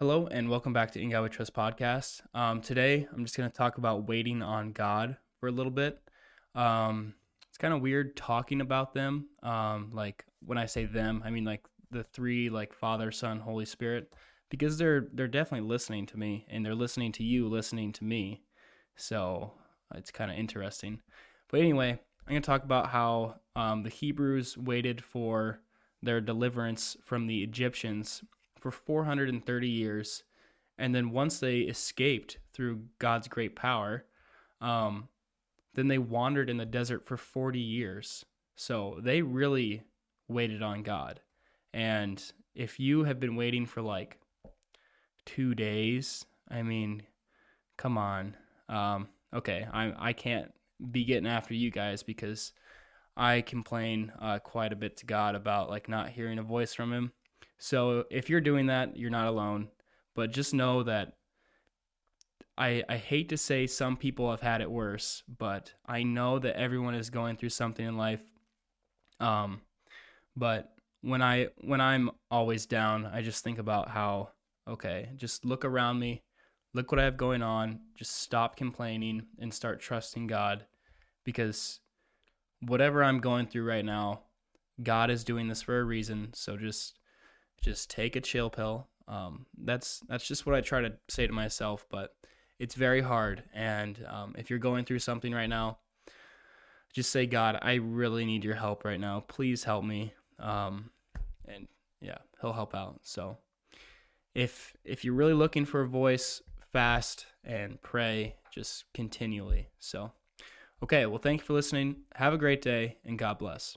Hello, and welcome back to In God We Trust podcast. Um, today, I'm just going to talk about waiting on God for a little bit. Um, it's kind of weird talking about them. Um, like when I say them, I mean like the three, like Father, Son, Holy Spirit, because they're they're definitely listening to me, and they're listening to you, listening to me. So it's kind of interesting. But anyway, I'm going to talk about how um, the Hebrews waited for their deliverance from the Egyptians for 430 years. And then once they escaped through God's great power, um, then they wandered in the desert for 40 years. So they really waited on God. And if you have been waiting for like two days, I mean, come on. Um, okay, I I can't be getting after you guys because I complain uh, quite a bit to God about like not hearing a voice from Him. So if you're doing that, you're not alone. But just know that I I hate to say some people have had it worse, but I know that everyone is going through something in life. Um, but when I when I'm always down, I just think about how okay, just look around me, look what I have going on, just stop complaining and start trusting God because whatever I'm going through right now, God is doing this for a reason. So just just take a chill pill. Um, that's that's just what I try to say to myself, but it's very hard. And um, if you're going through something right now, just say, God, I really need your help right now. Please help me. Um, and yeah, He'll help out. So if if you're really looking for a voice, fast and pray just continually. So. Okay, well, thank you for listening. Have a great day, and God bless.